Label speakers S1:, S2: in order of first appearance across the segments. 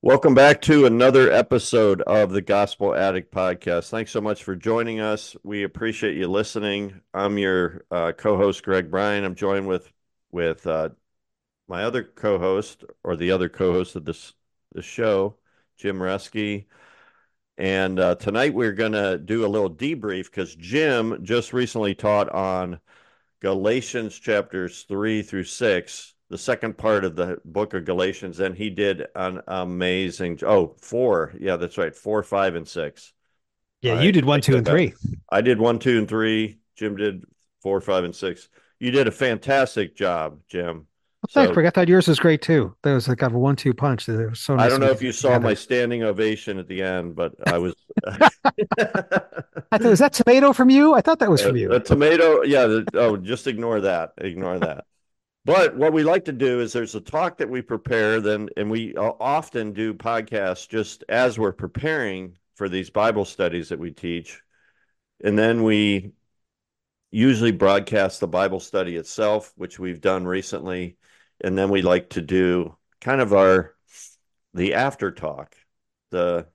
S1: Welcome back to another episode of the Gospel Addict Podcast. Thanks so much for joining us. We appreciate you listening. I'm your uh, co-host Greg Bryan. I'm joined with with uh, my other co-host or the other co-host of this the show, Jim Reske. And uh, tonight we're going to do a little debrief because Jim just recently taught on Galatians chapters three through six the second part of the book of Galatians, and he did an amazing. Oh, four. Yeah, that's right. Four, five, and six.
S2: Yeah, you did one, two, and three.
S1: I did one, two, and three. Jim did four, five, and six. You did a fantastic job, Jim.
S2: Well, thanks, so, I thought yours was great too. That was like a one-two punch. That was so. Nice
S1: I don't know if you saw my standing ovation at the end, but I was.
S2: I thought was that tomato from you? I thought that was uh, from you.
S1: The tomato, yeah. The, oh, just ignore that. Ignore that. But what we like to do is there's a talk that we prepare, then, and we uh, often do podcasts just as we're preparing for these Bible studies that we teach. And then we usually broadcast the Bible study itself, which we've done recently. And then we like to do kind of our the after talk. The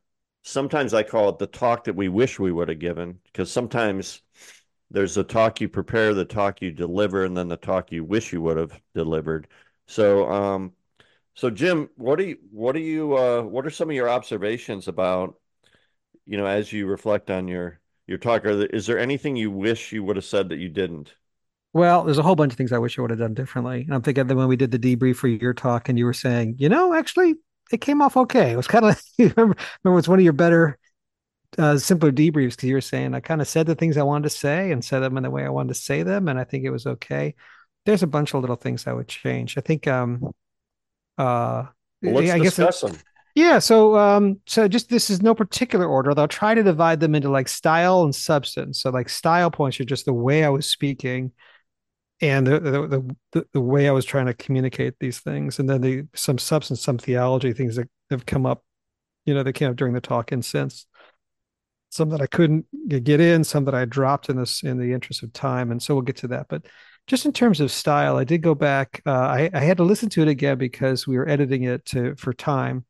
S1: sometimes I call it the talk that we wish we would have given, because sometimes there's the talk you prepare, the talk you deliver, and then the talk you wish you would have delivered. So, um, so Jim, what do you, what do you, uh, what are some of your observations about, you know, as you reflect on your your talk? Are there, is there anything you wish you would have said that you didn't?
S2: Well, there's a whole bunch of things I wish I would have done differently. And I'm thinking that when we did the debrief for your talk, and you were saying, you know, actually, it came off okay. It was kind of remember, remember it's one of your better uh, simpler debriefs because you were saying I kind of said the things I wanted to say and said them in the way I wanted to say them, and I think it was okay. There's a bunch of little things I would change. I think. Um, uh,
S1: well, let's
S2: I
S1: discuss them.
S2: Yeah. So, um, so just this is no particular order. They'll try to divide them into like style and substance. So, like style points are just the way I was speaking, and the the the, the way I was trying to communicate these things, and then the some substance, some theology things that have come up, you know, that came up during the talk and since some that I couldn't get in, some that I dropped in this in the interest of time, and so we'll get to that. But just in terms of style, I did go back. Uh, I, I had to listen to it again because we were editing it to for time,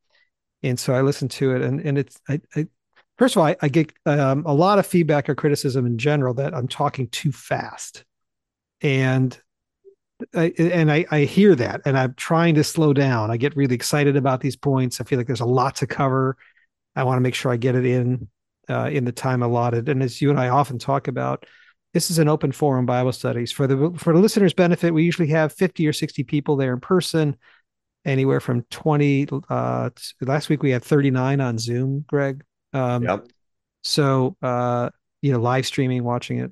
S2: and so I listened to it, and and it's I, I first of all I, I get um, a lot of feedback or criticism in general that I'm talking too fast, and I, and I, I hear that, and I'm trying to slow down. I get really excited about these points. I feel like there's a lot to cover. I want to make sure I get it in uh, in the time allotted. And as you and I often talk about, this is an open forum Bible studies for the for the listeners' benefit. We usually have fifty or sixty people there in person, anywhere from twenty. Uh, last week we had thirty nine on Zoom. Greg. Um, yep. So uh, you know, live streaming, watching it,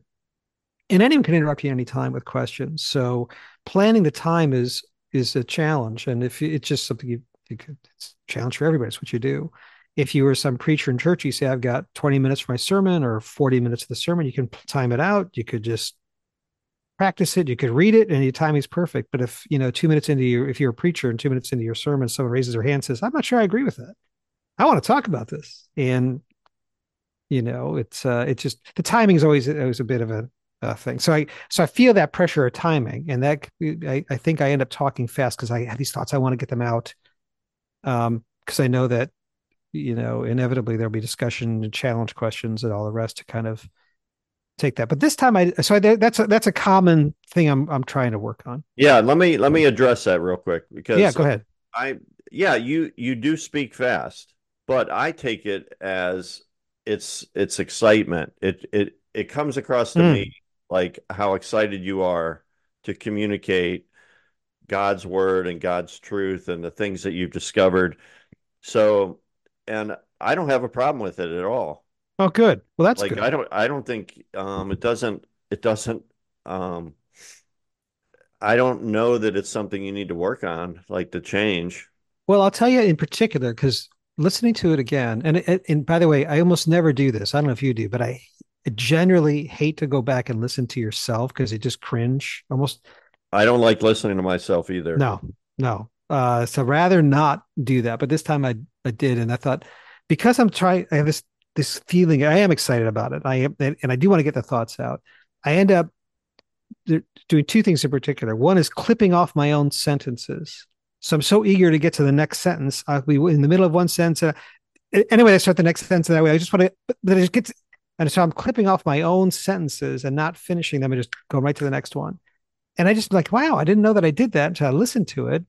S2: and anyone can interrupt you anytime with questions. So planning the time is is a challenge, and if it's just something you, you could, it's a challenge for everybody. It's what you do if you were some preacher in church, you say, I've got 20 minutes for my sermon or 40 minutes of the sermon, you can time it out. You could just practice it. You could read it and your timing's perfect. But if, you know, two minutes into your, if you're a preacher and two minutes into your sermon, someone raises their hand and says, I'm not sure I agree with that. I want to talk about this. And, you know, it's, uh, it's just the timing is always, always a bit of a, thing. So I, so I feel that pressure of timing and that I, I think I end up talking fast because I have these thoughts. I want to get them out. Um, because I know that you know, inevitably there'll be discussion and challenge questions and all the rest to kind of take that. But this time, I so I, that's a, that's a common thing I'm I'm trying to work on.
S1: Yeah, let me let me address that real quick because
S2: yeah, go ahead.
S1: I yeah, you you do speak fast, but I take it as it's it's excitement. It it it comes across to mm. me like how excited you are to communicate God's word and God's truth and the things that you've discovered. So and I don't have a problem with it at all.
S2: Oh, good. Well, that's
S1: like
S2: good.
S1: I don't. I don't think um, it doesn't. It doesn't. Um, I don't know that it's something you need to work on, like to change.
S2: Well, I'll tell you in particular because listening to it again, and it, and by the way, I almost never do this. I don't know if you do, but I generally hate to go back and listen to yourself because it just cringe almost.
S1: I don't like listening to myself either.
S2: No, no. Uh, so rather not do that. But this time I I did, and I thought because I'm trying, I have this this feeling. I am excited about it. I am, and I do want to get the thoughts out. I end up doing two things in particular. One is clipping off my own sentences. So I'm so eager to get to the next sentence. I'll be in the middle of one sentence. Uh, anyway, I start the next sentence that way. I just want to, but it gets, and so I'm clipping off my own sentences and not finishing them and just going right to the next one. And I just like, wow, I didn't know that I did that until I listened to it.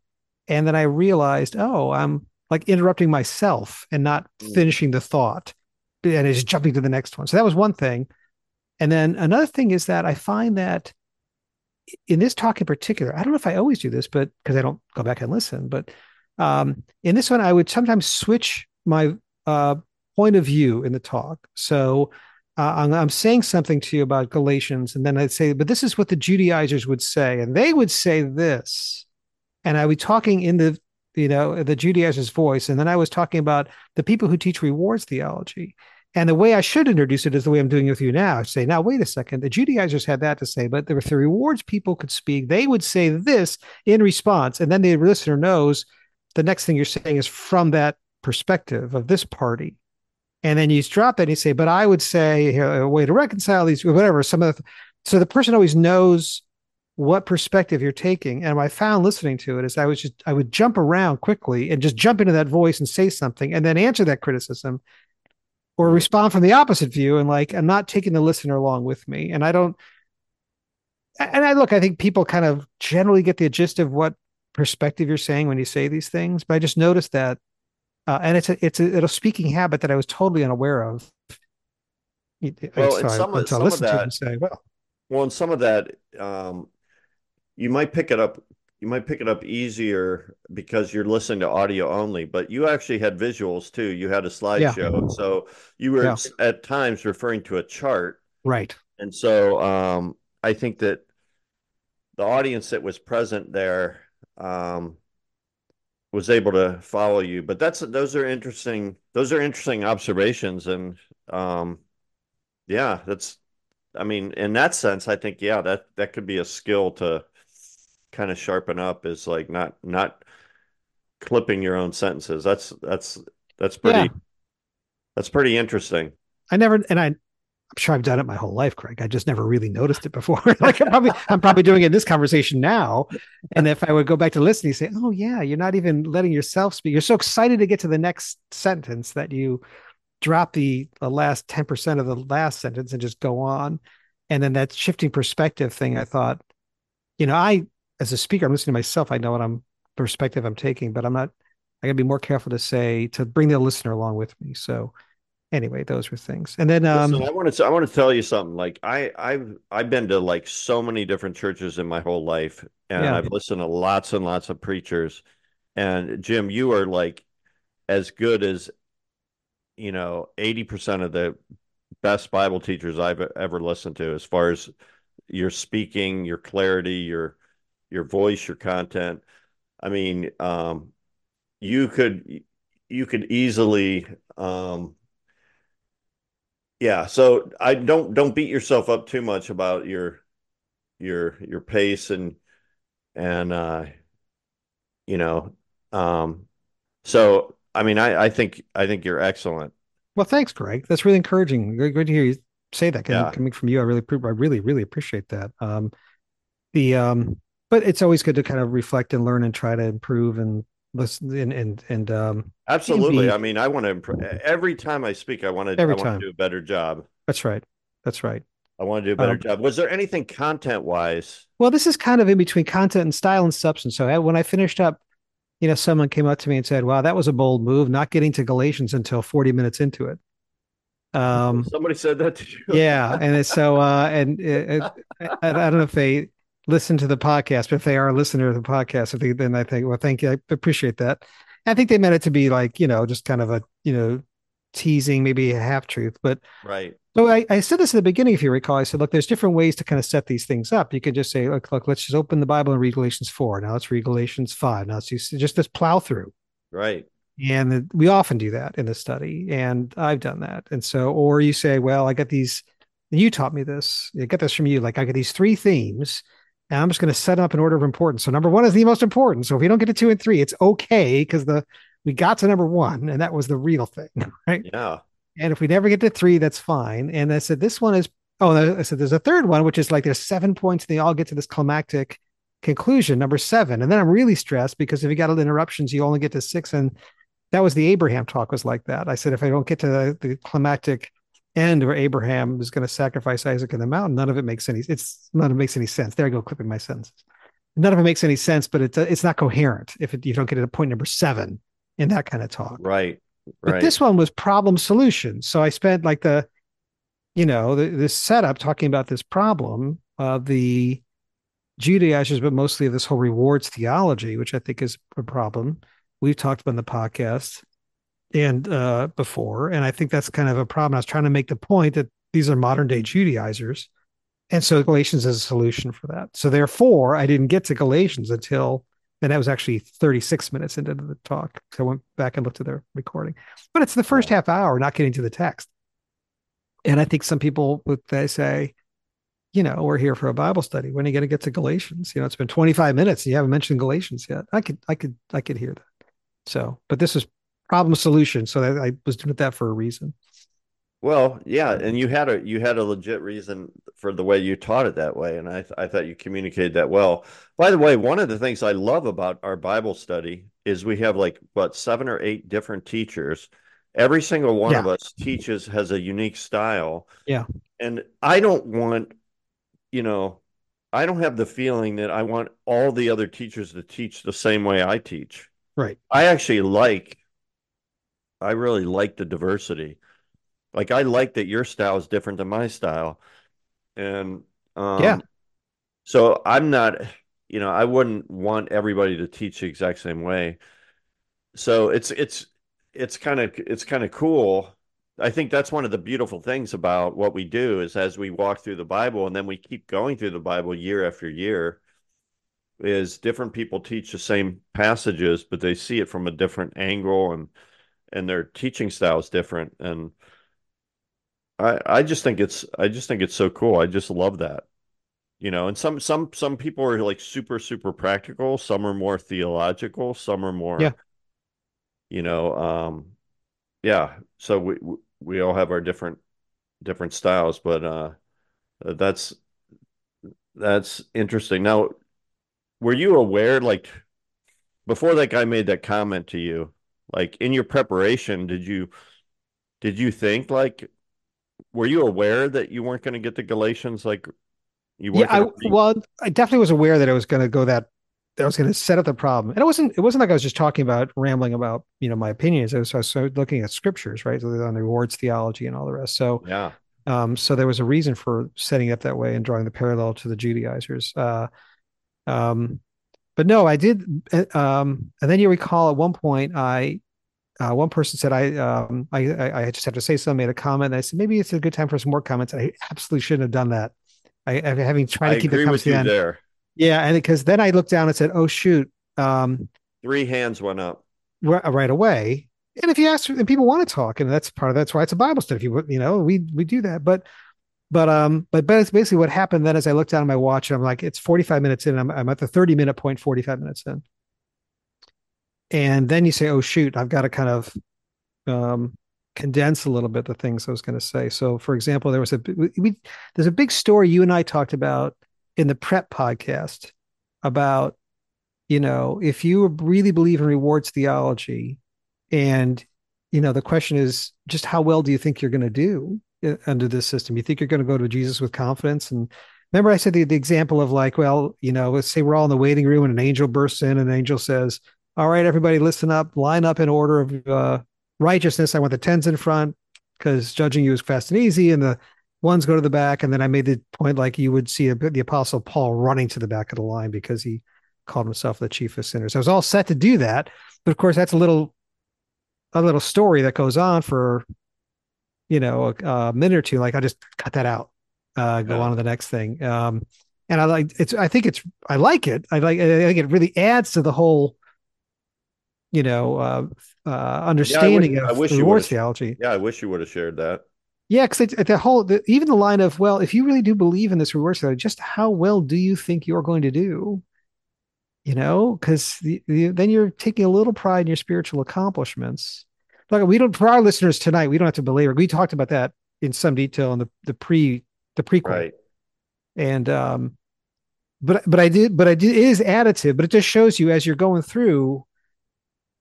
S2: And then I realized, oh, I'm like interrupting myself and not mm. finishing the thought and it's jumping to the next one. So that was one thing. And then another thing is that I find that in this talk in particular, I don't know if I always do this, but because I don't go back and listen, but um, in this one, I would sometimes switch my uh, point of view in the talk. So uh, I'm, I'm, saying something to you about Galatians, and then I'd say, but this is what the Judaizers would say, and they would say this, and I was talking in the you know the Judaizers' voice, and then I was talking about the people who teach rewards theology, and the way I should introduce it is the way I'm doing it with you now. I say, now, wait a second. The Judaizers had that to say, but if the rewards people could speak, they would say this in response. And then the listener knows the next thing you're saying is from that perspective of this party. And then you drop that and you say, but I would say a way to reconcile these, whatever. Some of the, so the person always knows what perspective you're taking. And what I found listening to it is I was just, I would jump around quickly and just jump into that voice and say something and then answer that criticism or respond from the opposite view and like i'm not taking the listener along with me. And i don't and i look i think people kind of generally get the gist of what perspective you're saying when you say these things but i just noticed that uh, and it's a it's a, it's a speaking habit that i was totally unaware of.
S1: Well and some, of, some of that say, well. Well and some of that um you might pick it up you might pick it up easier because you're listening to audio only, but you actually had visuals too. You had a slideshow. Yeah. So you were yeah. at times referring to a chart.
S2: Right.
S1: And so um, I think that the audience that was present there um, was able to follow you. But that's those are interesting. Those are interesting observations, and um, yeah, that's. I mean, in that sense, I think yeah, that that could be a skill to kind of sharpen up is like not not clipping your own sentences. That's that's that's pretty yeah. that's pretty interesting.
S2: I never and I I'm sure I've done it my whole life, Greg. I just never really noticed it before. like I'm probably I'm probably doing it in this conversation now. And if I would go back to listen, you say, Oh yeah, you're not even letting yourself speak. You're so excited to get to the next sentence that you drop the, the last 10% of the last sentence and just go on. And then that shifting perspective thing, I thought, you know, I as a speaker, I'm listening to myself. I know what I'm perspective I'm taking, but I'm not. I gotta be more careful to say to bring the listener along with me. So anyway, those were things. And then um,
S1: Listen, I want to I want to tell you something. Like I I've I've been to like so many different churches in my whole life, and yeah. I've listened to lots and lots of preachers. And Jim, you are like as good as you know eighty percent of the best Bible teachers I've ever listened to, as far as your speaking, your clarity, your your voice, your content. I mean, um, you could you could easily um, yeah so i don't don't beat yourself up too much about your your your pace and and uh you know um so i mean i i think i think you're excellent.
S2: Well thanks greg. That's really encouraging. Great, great to hear you say that. Coming, yeah. coming from you i really i really really appreciate that. Um the um but it's always good to kind of reflect and learn and try to improve and listen and and, and um
S1: absolutely. I mean i want to improve every time i speak i want to every I time. to do a better job.
S2: That's right. That's right.
S1: I want to do a better um, job. Was there anything content wise
S2: well this is kind of in between content and style and substance. So when i finished up you know someone came up to me and said wow that was a bold move not getting to galatians until 40 minutes into it.
S1: Um somebody said that to you.
S2: Yeah and so uh and it, it, I, I don't know if they listen to the podcast. But if they are a listener of the podcast, I think then I think, well, thank you. I appreciate that. I think they meant it to be like, you know, just kind of a, you know, teasing, maybe a half truth. But
S1: right.
S2: So I, I said this at the beginning, if you recall. I said, look, there's different ways to kind of set these things up. You could just say, look, look, let's just open the Bible and read Galatians four. Now let's read Galatians five. Now let's just, just this plow through.
S1: Right.
S2: And the, we often do that in the study, and I've done that. And so, or you say, well, I got these, you taught me this. I get this from you. Like I got these three themes, and I'm just going to set up an order of importance. So number one is the most important. So if we don't get to two and three, it's okay because the we got to number one, and that was the real thing, right?
S1: Yeah.
S2: And if we never get to three, that's fine. And I said this one is oh, I said there's a third one, which is like there's seven points, and they all get to this climactic conclusion, number seven. And then I'm really stressed because if you got interruptions, you only get to six. And that was the Abraham talk was like that. I said if I don't get to the, the climactic end where Abraham is going to sacrifice Isaac in the mountain, none of it makes any it's none of it makes any sense. There I go clipping my sentences. None of it makes any sense, but it's it's not coherent if it, you don't get to point number seven in that kind of talk.
S1: Right.
S2: Right. But this one was problem solution. So I spent like the, you know, the, this setup talking about this problem of the Judaizers, but mostly of this whole rewards theology, which I think is a problem. We've talked about in the podcast and uh, before, and I think that's kind of a problem. I was trying to make the point that these are modern day Judaizers, and so Galatians is a solution for that. So therefore, I didn't get to Galatians until and that was actually 36 minutes into the talk. So I went back and looked at the recording. But it's the first half hour, not getting to the text. And I think some people would they say, you know, we're here for a Bible study. When are you going to get to Galatians? You know, it's been 25 minutes and you haven't mentioned Galatians yet. I could, I could, I could hear that. So, but this is problem solution. So I, I was doing that for a reason.
S1: Well, yeah, and you had a you had a legit reason for the way you taught it that way, and I th- I thought you communicated that well. By the way, one of the things I love about our Bible study is we have like what seven or eight different teachers. Every single one yeah. of us teaches has a unique style.
S2: Yeah,
S1: and I don't want, you know, I don't have the feeling that I want all the other teachers to teach the same way I teach.
S2: Right.
S1: I actually like. I really like the diversity like I like that your style is different than my style. And um,
S2: yeah.
S1: So I'm not, you know, I wouldn't want everybody to teach the exact same way. So it's it's it's kind of it's kind of cool. I think that's one of the beautiful things about what we do is as we walk through the Bible and then we keep going through the Bible year after year is different people teach the same passages but they see it from a different angle and and their teaching style is different and I I just think it's I just think it's so cool. I just love that. You know, and some some some people are like super super practical, some are more theological, some are more
S2: Yeah.
S1: you know, um yeah, so we we all have our different different styles, but uh that's that's interesting. Now, were you aware like before that guy made that comment to you, like in your preparation, did you did you think like were you aware that you weren't going to get the Galatians? Like
S2: you were yeah, I, well, I definitely was aware that I was going to go that that I was going to set up the problem, and it wasn't it wasn't like I was just talking about rambling about you know my opinions. I was, I was looking at scriptures, right, on the rewards theology and all the rest. So
S1: yeah,
S2: um, so there was a reason for setting it up that way and drawing the parallel to the Judaizers. Uh, um, but no, I did. Uh, um, and then you recall at one point I uh, one person said I, um, I, I just have to say something. Made a comment. And I said maybe it's a good time for some more comments. I absolutely shouldn't have done that. I, I having tried to keep
S1: the
S2: comments
S1: with there.
S2: Yeah, and because then I looked down and said, "Oh shoot!" Um,
S1: Three hands went up
S2: right, right away. And if you ask, and people want to talk, and that's part of that's why it's a Bible study. If you you know, we we do that, but but um but basically what happened then as I looked down at my watch and I'm like, it's 45 minutes in. I'm I'm at the 30 minute point, 45 minutes in and then you say, "Oh shoot, I've got to kind of um, condense a little bit the things I was going to say." So, for example, there was a we, there's a big story you and I talked about in the prep podcast about you know if you really believe in rewards theology, and you know the question is just how well do you think you're going to do under this system? You think you're going to go to Jesus with confidence and remember I said the, the example of like, well, you know, let's say we're all in the waiting room and an angel bursts in and an angel says, all right, everybody, listen up, line up in order of uh, righteousness. I want the tens in front because judging you is fast and easy, and the ones go to the back. And then I made the point like you would see a, the apostle Paul running to the back of the line because he called himself the chief of sinners. I was all set to do that, but of course, that's a little a little story that goes on for you know a, a minute or two. Like I just cut that out, uh, go yeah. on to the next thing. Um, and I like it's. I think it's. I like it. I like. I think it really adds to the whole you know, uh, uh, understanding
S1: I wish- I
S2: of
S1: wish you
S2: rewards theology.
S1: Yeah, I wish you would have shared that.
S2: Yeah, because the whole, the, even the line of, well, if you really do believe in this rewards theology, just how well do you think you're going to do? You know, because the, the, then you're taking a little pride in your spiritual accomplishments. Like we don't, for our listeners tonight, we don't have to belabor. We talked about that in some detail in the the pre the prequel,
S1: Right.
S2: and um, but but I did, but I did it is additive, but it just shows you as you're going through,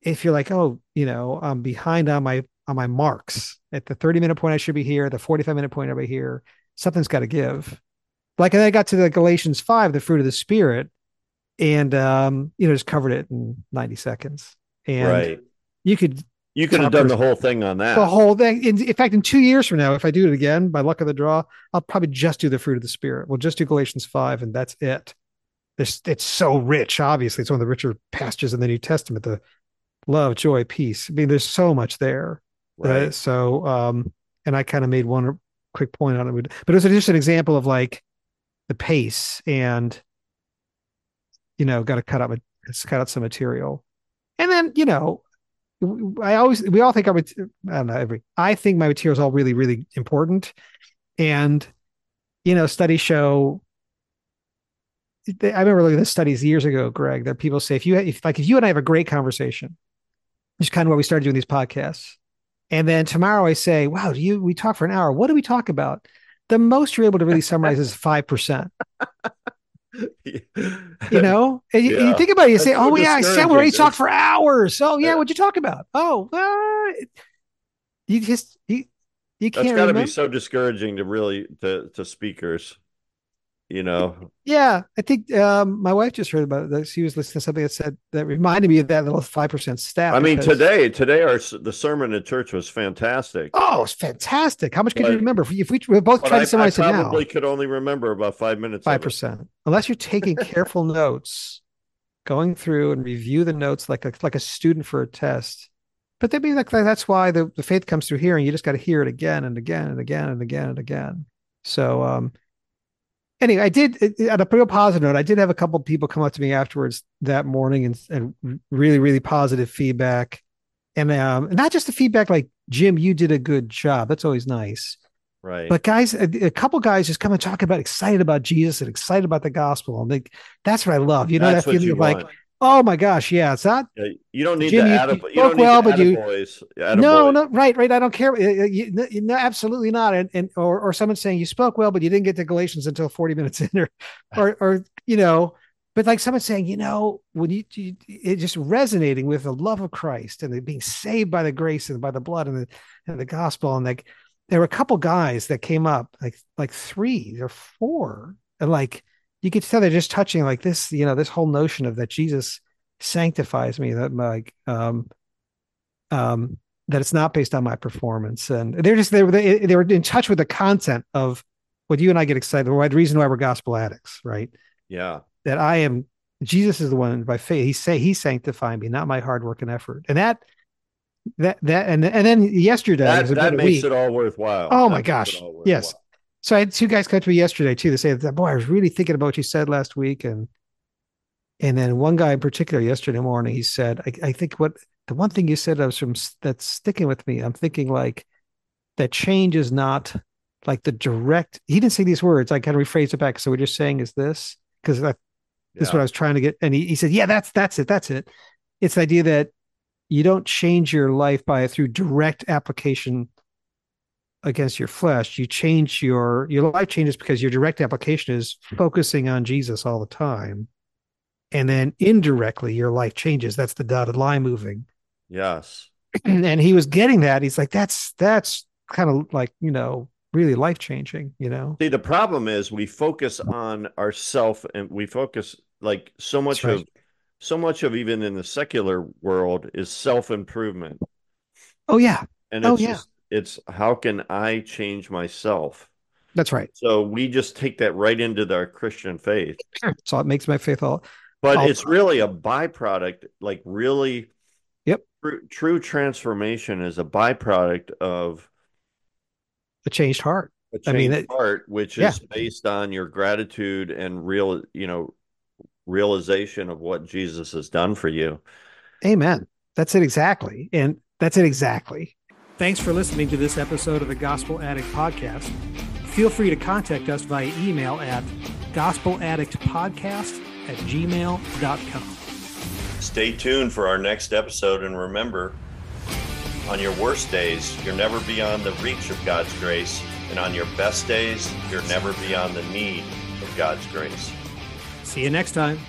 S2: if you're like, oh, you know, I'm behind on my on my marks at the 30 minute point, I should be here. The 45 minute point, I'll be here. Something's got to give. Like and I got to the Galatians five, the fruit of the spirit, and um, you know, just covered it in 90 seconds, and
S1: right.
S2: you could
S1: You could have done the whole thing on that.
S2: the whole thing. In, in fact, in two years from now, if I do it again by luck of the draw, I'll probably just do the fruit of the spirit. We'll just do Galatians five, and that's it. This it's so rich. Obviously, it's one of the richer passages in the New Testament. The love, joy, peace. I mean, there's so much there. Uh,
S1: right.
S2: so, um, and I kind of made one quick point on it, but it was just an example of like the pace and you know, got to cut out cut out some material, and then you know, I always we all think our I don't know every I think my material is all really really important, and you know, studies show. I remember looking at studies years ago, Greg. That people say if you if like if you and I have a great conversation, which is kind of why we started doing these podcasts, and then tomorrow I say, "Wow, do you we talk for an hour? What do we talk about?" The most you're able to really summarize is five percent. You know, and you, you think about it, you say,
S1: That's so
S2: "Oh yeah, I said we already
S1: discouraging.
S2: talked for hours." Oh yeah,
S1: Yeah.
S2: what'd you talk about? Oh, uh, you just you you
S1: That's
S2: can't That's
S1: got to be so discouraging to really to to speakers. You know,
S2: Yeah, I think um, my wife just heard about it. that She was listening to something that said that reminded me of that little five percent stat.
S1: I mean,
S2: because-
S1: today today our the sermon at church was fantastic.
S2: Oh, it's fantastic! How much could you remember? If we, if we we both
S1: I,
S2: to summarize
S1: I
S2: it now,
S1: probably could only remember about five minutes.
S2: five percent, unless you're taking careful notes, going through and review the notes like a, like a student for a test. But they be like that's why the, the faith comes through hearing. You just got to hear it again and again and again and again and again. So um, anyway, I did on a real positive note. I did have a couple people come up to me afterwards that morning and and really really positive feedback, and um, not just the feedback like Jim, you did a good job. That's always nice.
S1: Right.
S2: But guys, a, a couple guys just come and talk about excited about Jesus and excited about the gospel, and like that's what I love. You know
S1: That's
S2: that feeling of like,
S1: want.
S2: Oh my gosh, yeah, it's not
S1: Yeah, you don't need
S2: Jim,
S1: the
S2: you-
S1: atta,
S2: you
S1: you, don't
S2: well, but you- no, no, right, right. I don't care. You- you- no, absolutely not. And and or or someone saying you spoke well, but you didn't get to Galatians until forty minutes in, or or or you know, but like someone saying, you know, when you, you it just resonating with the love of Christ and the being saved by the grace and by the blood and the and the gospel, and like there were a couple guys that came up, like like three or four, and like you could tell they're just touching like this, you know, this whole notion of that Jesus sanctifies me, that like um um that it's not based on my performance and they're just they were they, they were in touch with the content of what you and I get excited why the reason why we're gospel addicts right
S1: Yeah.
S2: that I am Jesus is the one by faith he say he sanctified me not my hard work and effort and that that that and and then yesterday
S1: That, that makes
S2: week.
S1: it all worthwhile.
S2: Oh,
S1: That
S2: my gosh. Yes. So I had two guys come to me yesterday too to say that boy, I was really thinking about what you said last week, and and then one guy in particular yesterday morning, he said, I, I think what the one thing you said that was from that's sticking with me. I'm thinking like that change is not like the direct. He didn't say these words. I kind of rephrased it back. So what you're saying is this because this is what I was trying to get. And he, he said, yeah, that's that's it, that's it. It's the idea that you don't change your life by through direct application against your flesh you change your your life changes because your direct application is focusing on jesus all the time and then indirectly your life changes that's the dotted line moving
S1: Yes.
S2: and he was getting that he's like that's that's kind of like you know really life changing you know
S1: See, the problem is we focus on ourself and we focus like so much
S2: right.
S1: of so much of even in the secular world is self improvement.
S2: oh yeah
S1: And
S2: Oh,
S1: it's
S2: yeah.
S1: just it's how can I change myself?
S2: that's right
S1: So we just take that right into our Christian faith.
S2: so it makes my faith all
S1: But
S2: I'll-
S1: it's really a byproduct, like really
S2: Yep.
S1: true, true transformation is a byproduct of
S2: a changed heart
S1: a
S2: I mean,
S1: changed
S2: it-
S1: heart, which
S2: yeah.
S1: is based on your gratitude and real, you know, realization of what Jesus has done for you.
S2: amen That's it exactly. And that's it exactly. Thanks for listening to this episode of the Gospel Addict Podcast. Feel free to contact us via email at gospeladdictpodcast at gmail.com.
S1: Stay tuned for our next episode and remember, on your worst days, you're never beyond the reach of God's grace, and on your best days, you're never beyond the need of God's grace.
S2: See you next time.